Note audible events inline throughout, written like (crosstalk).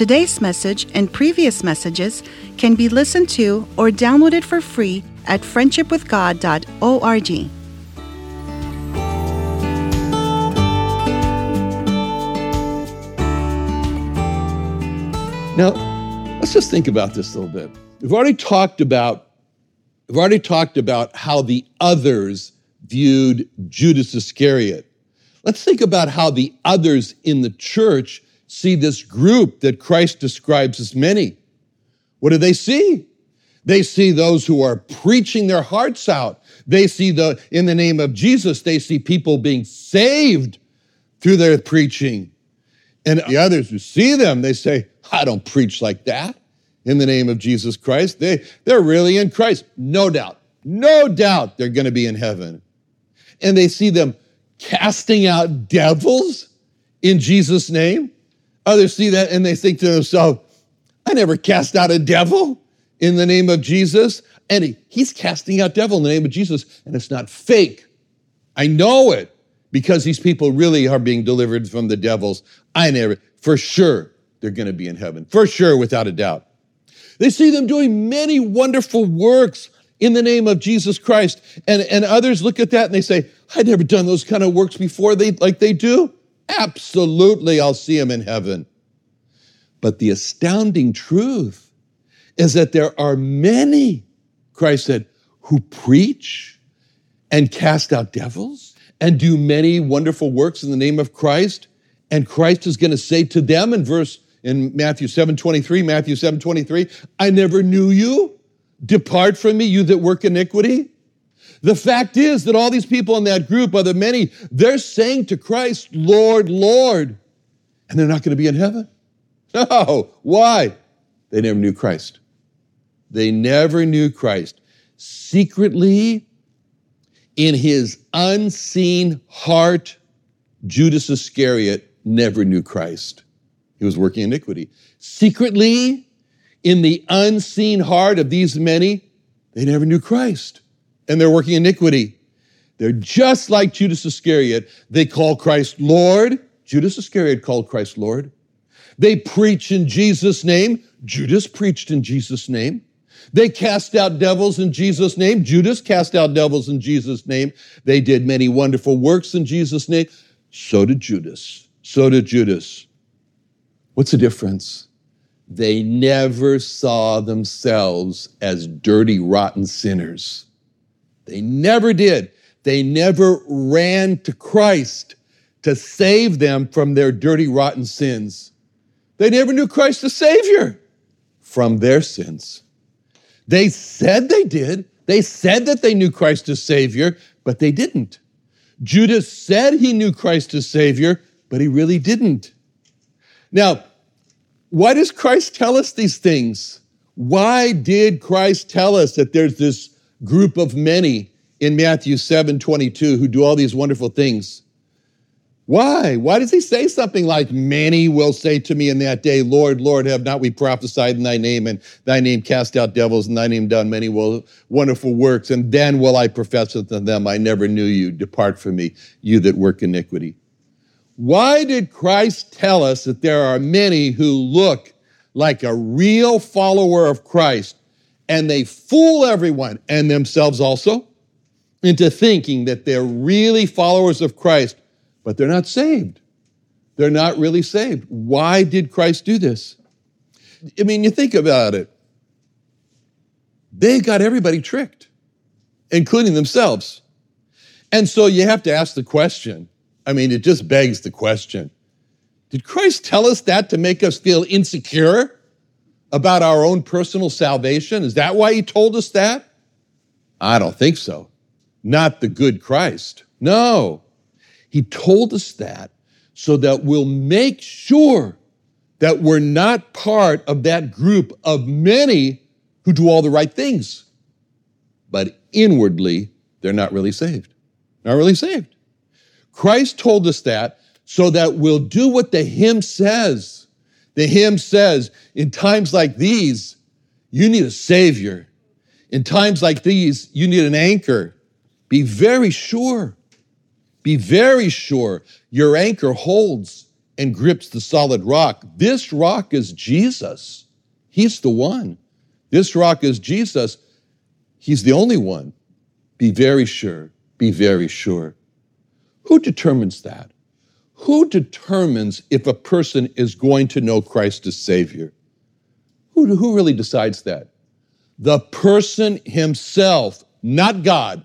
Today's message and previous messages can be listened to or downloaded for free at friendshipwithgod.org. Now, let's just think about this a little bit. We've already talked about we've already talked about how the others viewed Judas Iscariot. Let's think about how the others in the church see this group that Christ describes as many. What do they see? They see those who are preaching their hearts out. They see the, in the name of Jesus, they see people being saved through their preaching. And the others who see them, they say, I don't preach like that in the name of Jesus Christ. They, they're really in Christ. No doubt, no doubt they're going to be in heaven. And they see them casting out devils in Jesus' name. Others see that and they think to themselves, I never cast out a devil in the name of Jesus. And he, he's casting out devil in the name of Jesus, and it's not fake. I know it because these people really are being delivered from the devils. I never, for sure, they're going to be in heaven. For sure, without a doubt. They see them doing many wonderful works in the name of Jesus Christ. And, and others look at that and they say, I've never done those kind of works before they, like they do. Absolutely, I'll see him in heaven. But the astounding truth is that there are many, Christ said, who preach and cast out devils and do many wonderful works in the name of Christ. And Christ is going to say to them in verse in Matthew 7 23, Matthew 7 23, I never knew you. Depart from me, you that work iniquity. The fact is that all these people in that group, the many, they're saying to Christ, Lord, Lord, and they're not going to be in heaven. No. Why? They never knew Christ. They never knew Christ. Secretly, in his unseen heart, Judas Iscariot never knew Christ. He was working iniquity. Secretly, in the unseen heart of these many, they never knew Christ. And they're working iniquity. They're just like Judas Iscariot. They call Christ Lord. Judas Iscariot called Christ Lord. They preach in Jesus' name. Judas preached in Jesus' name. They cast out devils in Jesus' name. Judas cast out devils in Jesus' name. They did many wonderful works in Jesus' name. So did Judas. So did Judas. What's the difference? They never saw themselves as dirty, rotten sinners. They never did. They never ran to Christ to save them from their dirty, rotten sins. They never knew Christ the Savior from their sins. They said they did. They said that they knew Christ as Savior, but they didn't. Judas said he knew Christ as Savior, but he really didn't. Now, why does Christ tell us these things? Why did Christ tell us that there's this group of many in Matthew 7 22 who do all these wonderful things? Why? Why does he say something like, Many will say to me in that day, Lord, Lord, have not we prophesied in thy name, and thy name cast out devils, and thy name done many wonderful works, and then will I profess unto them, I never knew you. Depart from me, you that work iniquity. Why did Christ tell us that there are many who look like a real follower of Christ and they fool everyone and themselves also into thinking that they're really followers of Christ but they're not saved. They're not really saved. Why did Christ do this? I mean, you think about it. They got everybody tricked, including themselves. And so you have to ask the question. I mean, it just begs the question Did Christ tell us that to make us feel insecure about our own personal salvation? Is that why he told us that? I don't think so. Not the good Christ. No. He told us that so that we'll make sure that we're not part of that group of many who do all the right things, but inwardly, they're not really saved. Not really saved. Christ told us that so that we'll do what the hymn says. The hymn says, in times like these, you need a savior. In times like these, you need an anchor. Be very sure. Be very sure your anchor holds and grips the solid rock. This rock is Jesus. He's the one. This rock is Jesus. He's the only one. Be very sure. Be very sure. Who determines that? Who determines if a person is going to know Christ as Savior? Who, who really decides that? The person himself, not God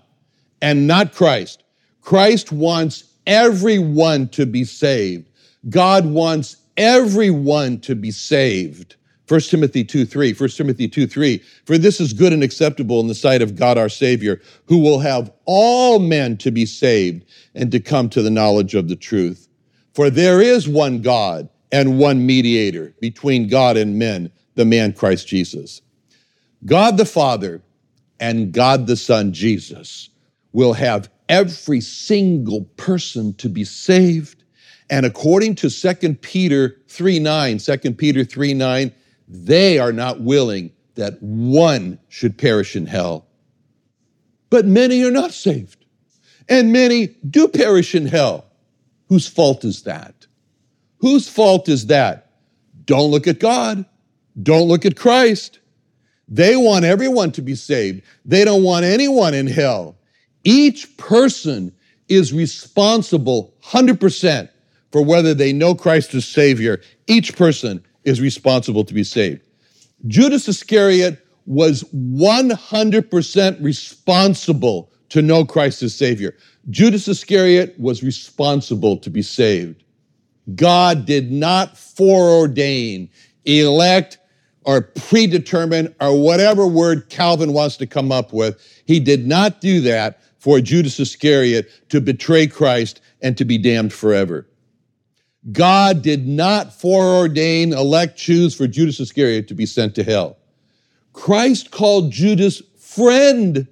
and not Christ. Christ wants everyone to be saved. God wants everyone to be saved. 1 Timothy 2 3, 1 Timothy 2 3, for this is good and acceptable in the sight of God our Savior, who will have all men to be saved and to come to the knowledge of the truth. For there is one God and one mediator between God and men, the man Christ Jesus. God the Father and God the Son, Jesus, will have every single person to be saved. And according to 2 Peter 3 9, 2 Peter 3 9, they are not willing that one should perish in hell. But many are not saved, and many do perish in hell. Whose fault is that? Whose fault is that? Don't look at God. Don't look at Christ. They want everyone to be saved. They don't want anyone in hell. Each person is responsible 100% for whether they know Christ as Savior. Each person is responsible to be saved. Judas Iscariot was 100% responsible to know Christ as Savior. Judas Iscariot was responsible to be saved. God did not foreordain, elect, or predetermine, or whatever word Calvin wants to come up with. He did not do that for Judas Iscariot to betray Christ and to be damned forever. God did not foreordain, elect, choose for Judas Iscariot to be sent to hell. Christ called Judas friend.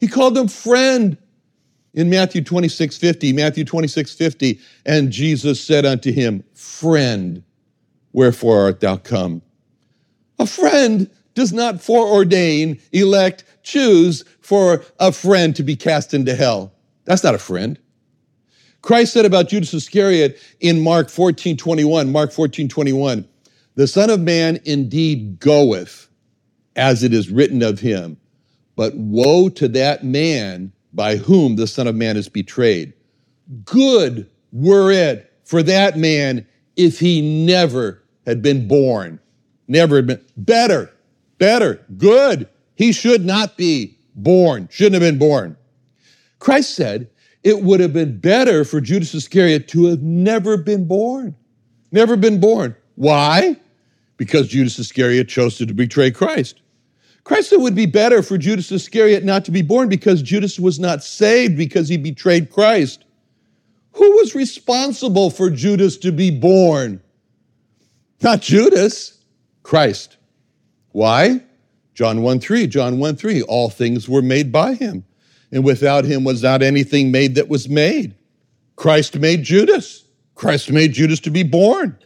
He called him friend in Matthew 26 50. Matthew 26 50. And Jesus said unto him, Friend, wherefore art thou come? A friend does not foreordain, elect, choose for a friend to be cast into hell. That's not a friend. Christ said about Judas Iscariot in Mark 14 21, Mark 14 21, the Son of Man indeed goeth as it is written of him, but woe to that man by whom the Son of Man is betrayed. Good were it for that man if he never had been born. Never had been. Better, better, good. He should not be born, shouldn't have been born. Christ said, it would have been better for Judas Iscariot to have never been born. Never been born. Why? Because Judas Iscariot chose to betray Christ. Christ said it would be better for Judas Iscariot not to be born because Judas was not saved because he betrayed Christ. Who was responsible for Judas to be born? Not Judas, Christ. Why? John 1 3, John 1 3, all things were made by him and without him was not anything made that was made. Christ made Judas. Christ made Judas to be born.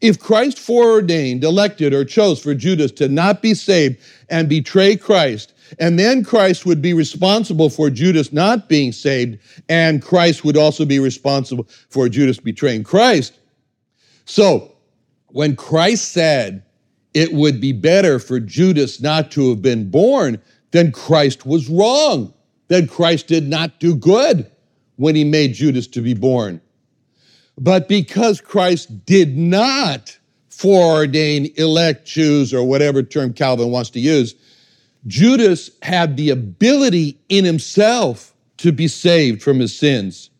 If Christ foreordained, elected, or chose for Judas to not be saved and betray Christ, and then Christ would be responsible for Judas not being saved, and Christ would also be responsible for Judas betraying Christ. So, when Christ said it would be better for Judas not to have been born, then Christ was wrong Then Christ did not do good when he made Judas to be born. But because Christ did not foreordain, elect, choose, or whatever term Calvin wants to use, Judas had the ability in himself to be saved from his sins.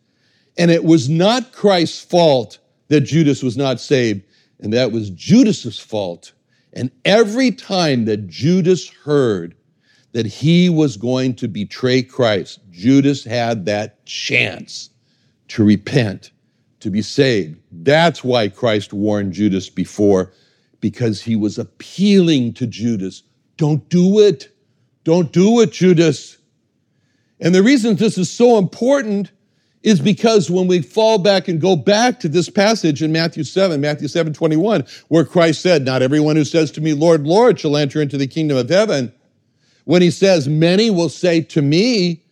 And it was not Christ's fault that Judas was not saved, and that was Judas's fault. And every time that Judas heard that he was going to betray Christ, Judas had that chance to repent, to be saved. That's why Christ warned Judas before, because he was appealing to Judas. Don't do it. Don't do it, Judas. And the reason this is so important is because when we fall back and go back to this passage in Matthew 7, Matthew 7 21, where Christ said, Not everyone who says to me, Lord, Lord, shall enter into the kingdom of heaven. When he says, Many will say to me,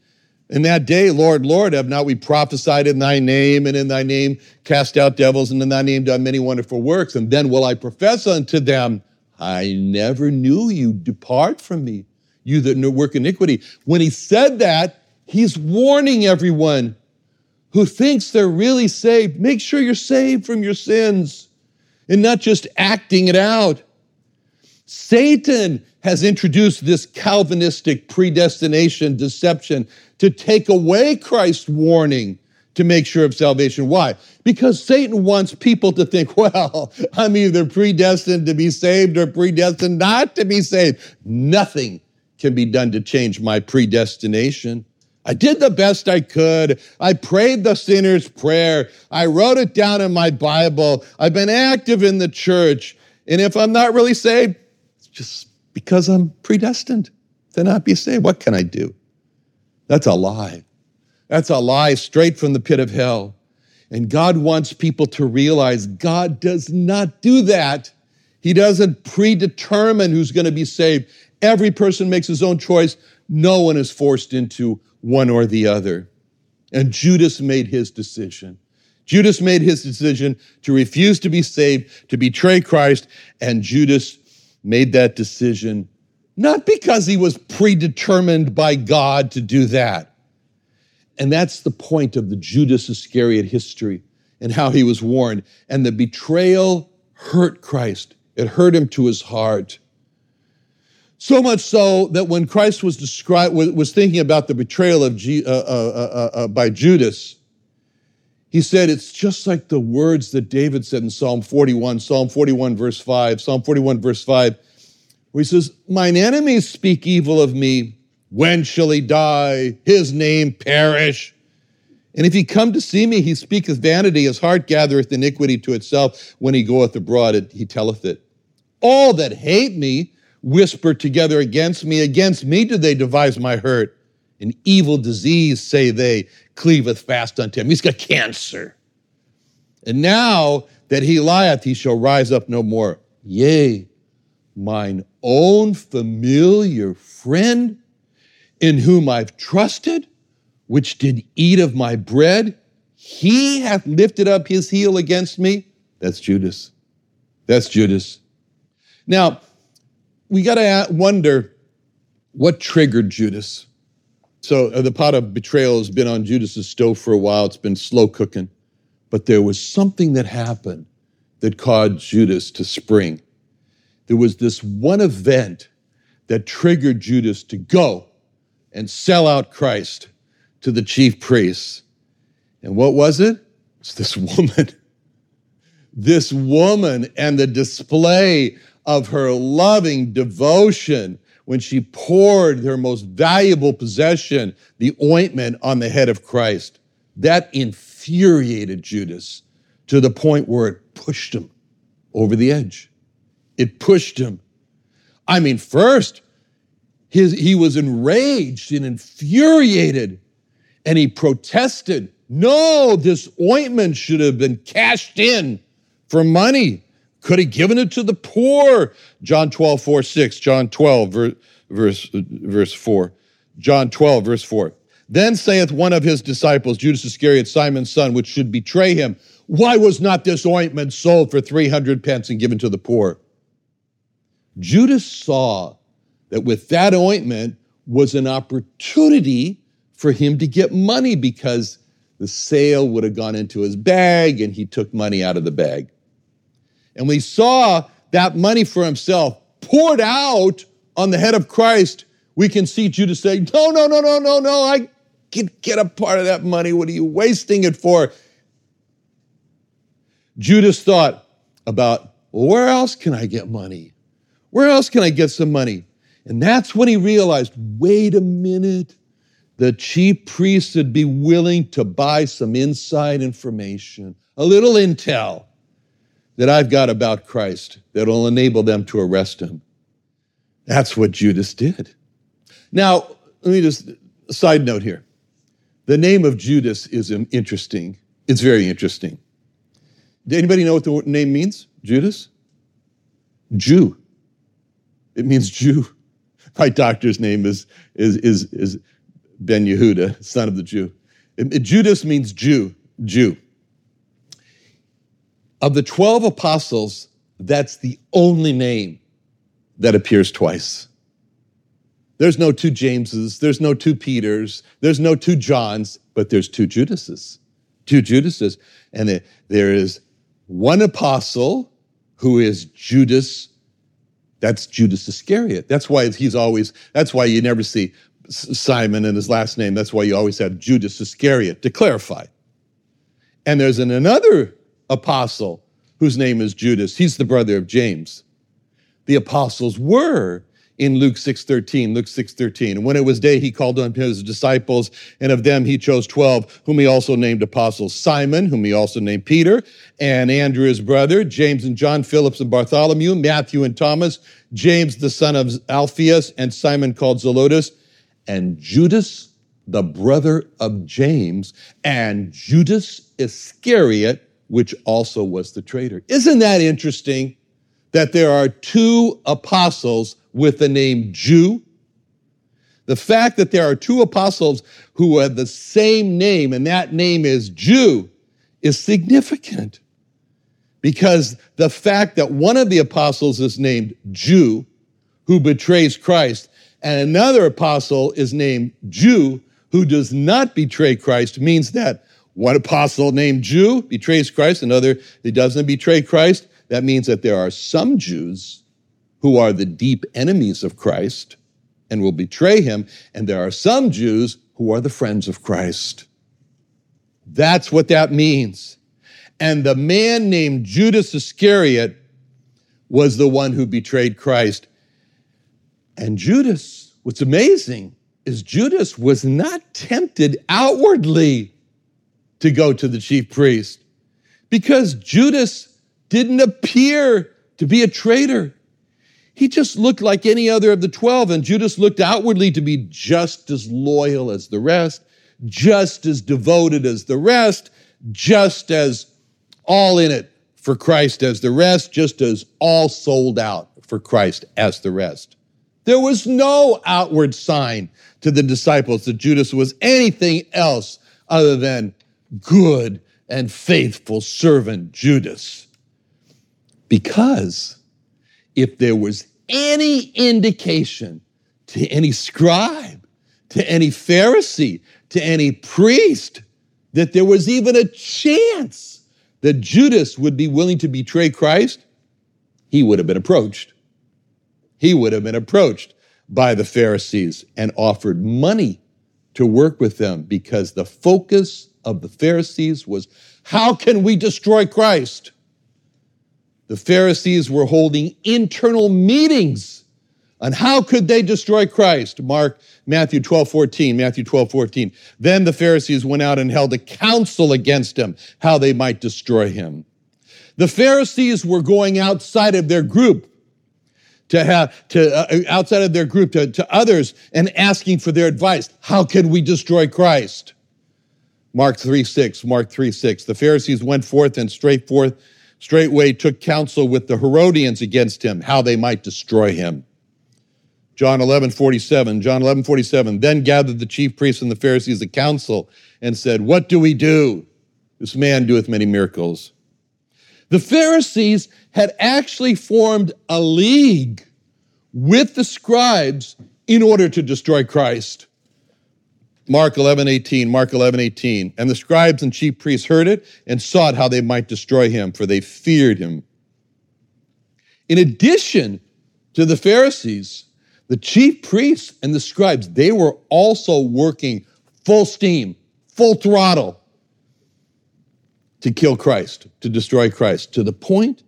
in that day, Lord, Lord, have not we prophesied in thy name, and in thy name cast out devils, and in thy name done many wonderful works? And then will I profess unto them, I never knew you. Depart from me, you that work iniquity. When he said that, he's warning everyone who thinks they're really saved, make sure you're saved from your sins and not just acting it out. Satan has introduced this Calvinistic predestination deception to take away Christ's warning to make sure of salvation. Why? Because Satan wants people to think, (laughs) well, I'm either predestined to be saved or predestined not to be saved. Nothing can be done to change my predestination. I did the best I could. I prayed the sinner's prayer. I wrote it down in my Bible. I've been active in the church. And if I'm not really saved, it's just because I'm predestined to not be saved. What can I do? That's a lie. That's a lie straight from the pit of hell. And God wants people to realize God does not do that. He doesn't predetermine who's going to be saved. Every person makes his own choice. No one is forced into one or the other. And Judas made his decision. Judas made his decision to refuse to be saved, to betray Christ, and Judas made that decision not because he was predetermined by God to do that. And that's the point of the Judas Iscariot history and how he was warned. And the betrayal hurt Christ, it hurt him to his heart. So much so that when Christ was described, was thinking about the betrayal of G, uh, uh, uh, uh, by Judas, he said it's just like the words that David said in Psalm 41, Psalm 41 verse 5, Psalm 41 verse 5, where he says, "Mine enemies speak evil of me. When shall he die? His name perish." And if he come to see me, he speaketh vanity. His heart gathereth iniquity to itself. When he goeth abroad, he telleth it. All that hate me whisper together against me. Against me do they devise my hurt. An evil disease, say they, cleaveth fast unto him. He's got cancer. And now that he lieth, he shall rise up no more. Yea, mine own familiar friend, in whom I've trusted, which did eat of my bread, he hath lifted up his heel against me. That's Judas. That's Judas. Now, we got to wonder what triggered Judas. So uh, the pot of betrayal has been on Judas's stove for a while. It's been slow cooking. But there was something that happened that caused Judas to spring. There was this one event that triggered Judas to go and sell out Christ to the chief priests. And what was it? It's this (laughs) woman. This woman and the display of her loving devotion when she poured her most valuable possession, the ointment, on the head of Christ. That infuriated Judas to the point where it pushed him over the edge. It pushed him. I mean, first, his, he was enraged and infuriated, and he protested. No, this ointment should have been cashed in for money. Could have given it to the poor. John 12, 4, 6. John 12, verse, verse, verse 4. John 12, verse 4. Then saith one of his disciples, Judas Iscariot, Simon's son, which should betray him, Why was not this ointment sold for 300 pence and given to the poor? Judas saw that with that ointment was an opportunity for him to get money because the sale would have gone into his bag and he took money out of the bag. And we saw that money for himself poured out on the head of Christ, we can see Judas say, No, no, no, no, no, no, I get, get a part of that money. What are you wasting it for? Judas thought about, well, where else can I get money? Where else can I get some money? And that's when he realized wait a minute, the chief priests would be willing to buy some inside information, a little intel that I've got about Christ that'll enable them to arrest him. That's what Judas did. Now, let me just, side note here. The name of Judas is interesting. It's very interesting. Does anybody know what the name means? Judas? Jew. It means Jew. My doctor's name is, is, is, is Ben Yehuda, son of the Jew. It, it, Judas means Jew, Jew. Of the 12 apostles, that's the only name that appears twice. There's no two Jameses, there's no two Peters, there's no two Johns, but there's two Judases. Two Judases. And there is one apostle who is Judas. That's Judas Iscariot. That's why he's always, that's why you never see Simon and his last name. That's why you always have Judas Iscariot to clarify. And there's an, another apostle whose name is Judas. He's the brother of James. The apostles were in Luke 6:13, Luke 6:13. And when it was day, he called on his disciples, and of them he chose 12, whom he also named apostles: Simon, whom he also named Peter, and Andrew his brother, James and John, Philip and Bartholomew, Matthew and Thomas, James the son of Alphaeus, and Simon called Zelotes, and Judas the brother of James, and Judas Iscariot, which also was the traitor. Isn't that interesting that there are two apostles with the name Jew. The fact that there are two apostles who have the same name and that name is Jew is significant because the fact that one of the apostles is named Jew who betrays Christ and another apostle is named Jew who does not betray Christ means that one apostle named Jew betrays Christ, another that doesn't betray Christ. That means that there are some Jews who are the deep enemies of Christ and will betray him, and there are some Jews who are the friends of Christ. That's what that means. And the man named Judas Iscariot was the one who betrayed Christ. And Judas, what's amazing is Judas was not tempted outwardly to go to the chief priest because Judas didn't appear to be a traitor. He just looked like any other of the 12, and Judas looked outwardly to be just as loyal as the rest, just as devoted as the rest, just as all in it for Christ as the rest, just as all sold out for Christ as the rest. There was no outward sign to the disciples that Judas was anything else other than good and faithful servant Judas. Because if there was any indication to any scribe, to any Pharisee, to any priest, that there was even a chance that Judas would be willing to betray Christ, he would have been approached. He would have been approached by the Pharisees and offered money to work with them because the focus of the Pharisees was how can we destroy Christ? the Pharisees were holding internal meetings on how could they destroy Christ. Mark, Matthew 12, 14, Matthew 12, 14. Then the Pharisees went out and held a council against him, how they might destroy him. The Pharisees were going outside of their group to have to uh, outside of their group to, to others and asking for their advice. How can we destroy Christ? Mark 3 6, Mark 3 6. The Pharisees went forth and straight forth straightway took counsel with the Herodians against him, how they might destroy him. John 11, 47, John 11, 47. Then gathered the chief priests and the Pharisees a council and said, What do we do? This man doeth many miracles. The Pharisees had actually formed a league with the scribes in order to destroy Christ. Mark 11, 18, Mark 11, 18. And the scribes and chief priests heard it and sought how they might destroy him, for they feared him. In addition to the Pharisees, the chief priests and the scribes, they were also working full steam, full throttle to kill Christ, to destroy Christ, to the point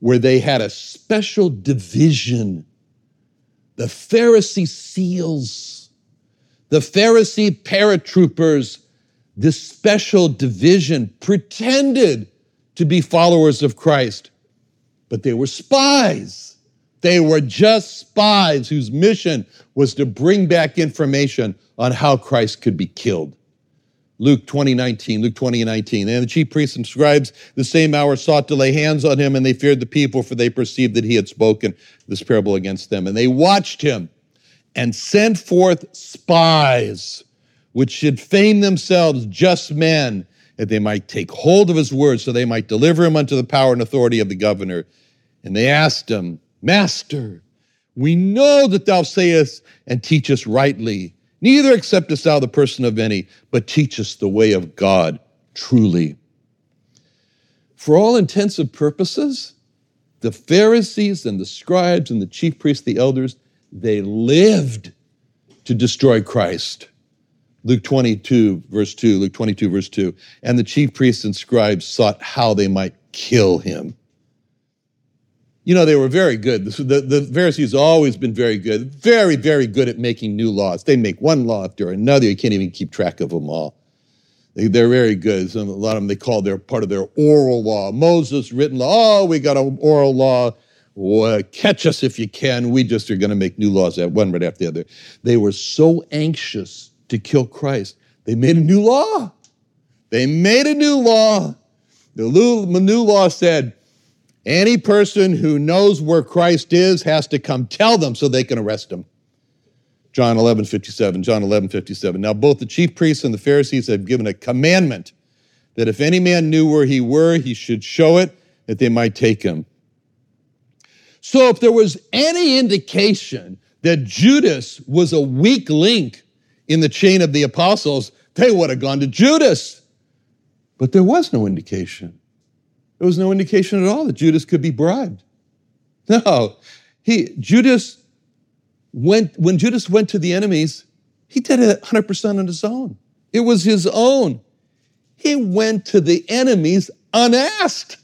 where they had a special division. The Pharisee seals, the Pharisee paratroopers, this special division pretended to be followers of Christ, but they were spies. They were just spies whose mission was to bring back information on how Christ could be killed. Luke 20, 19, Luke 20 and 19. And the chief priests and scribes the same hour sought to lay hands on him, and they feared the people, for they perceived that he had spoken this parable against them. And they watched him and sent forth spies, which should feign themselves just men, that they might take hold of his words, so they might deliver him unto the power and authority of the governor. And they asked him, Master, we know that thou sayest and teachest rightly Neither acceptest thou the person of any, but teachest the way of God truly. For all intents and purposes, the Pharisees and the scribes and the chief priests, the elders, they lived to destroy Christ. Luke 22, verse 2, Luke 22, verse 2. And the chief priests and scribes sought how they might kill him. You know, they were very good. The, the Pharisees always been very good, very, very good at making new laws. They make one law after another. You can't even keep track of them all. They, are very good. Some, a lot of them they call their part of their oral law. Moses written law. Oh, we got an oral law. Catch us if you can. We just are going to make new laws, one right after the other. They were so anxious to kill Christ, they made a new law. They made a new law. The new law said, any person who knows where Christ is has to come tell them so they can arrest him. John 11, 57, John 11, 57. Now, both the chief priests and the Pharisees have given a commandment that if any man knew where he were, he should show it, that they might take him. So, if there was any indication that Judas was a weak link in the chain of the apostles, they would have gone to Judas. But there was no indication. There was no indication at all that Judas could be bribed. No, he Judas went when Judas went to the enemies, he did it 100% on his own. It was his own. He went to the enemies unasked.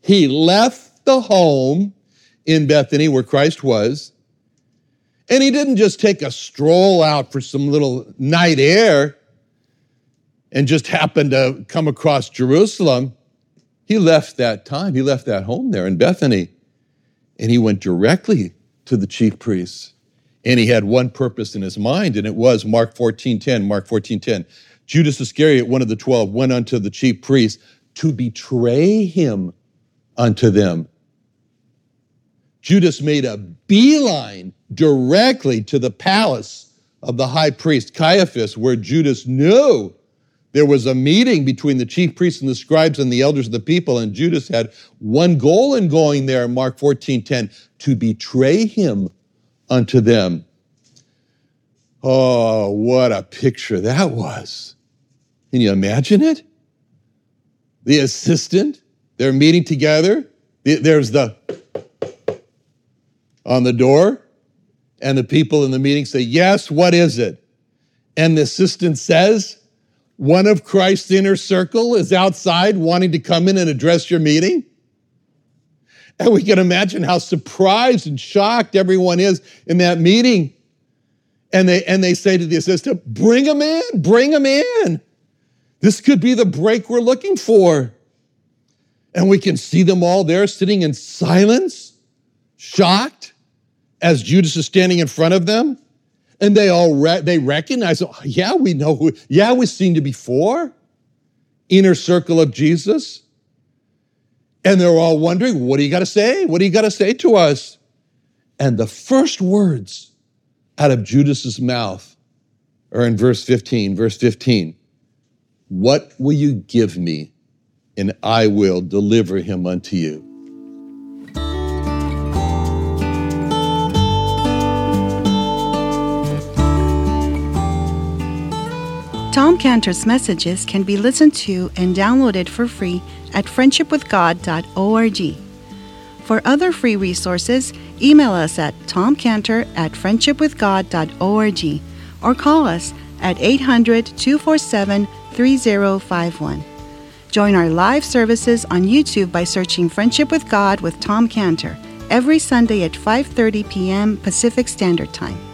He left the home in Bethany where Christ was, and he didn't just take a stroll out for some little night air and just happened to come across Jerusalem, he left that time, he left that home there in Bethany, and he went directly to the chief priests. And he had one purpose in his mind, and it was Mark 14 10. Mark 14 10. Judas Iscariot, one of the twelve, went unto the chief priests to betray him unto them. Judas made a beeline directly to the palace of the high priest Caiaphas, where Judas knew there was a meeting between the chief priests and the scribes and the elders of the people, and Judas had one goal in going there, Mark 14 10, to betray him unto them. Oh, what a picture that was. Can you imagine it? The assistant, they're meeting together. There's the on the door, and the people in the meeting say, Yes, what is it? And the assistant says, one of Christ's inner circle is outside wanting to come in and address your meeting? And we can imagine how surprised and shocked everyone is in that meeting. And they, and they say to the assistant, Bring him in, bring him in. This could be the break we're looking for. And we can see them all there sitting in silence, shocked, as Judas is standing in front of them. And they all re- they recognize, oh, yeah, we know who, yeah, we've seen you before. Inner circle of Jesus. And they're all wondering, what do you got to say? What do you got to say to us? And the first words out of Judas's mouth are in verse 15. Verse 15. What will you give me? And I will deliver him unto you. Tom Cantor's messages can be listened to and downloaded for free at friendshipwithgod.org. For other free resources, email us at tomcantor at friendshipwithgod.org or call us at 800 247 3051. Join our live services on YouTube by searching Friendship with God with Tom Cantor every Sunday at 5:30 p.m. Pacific Standard Time.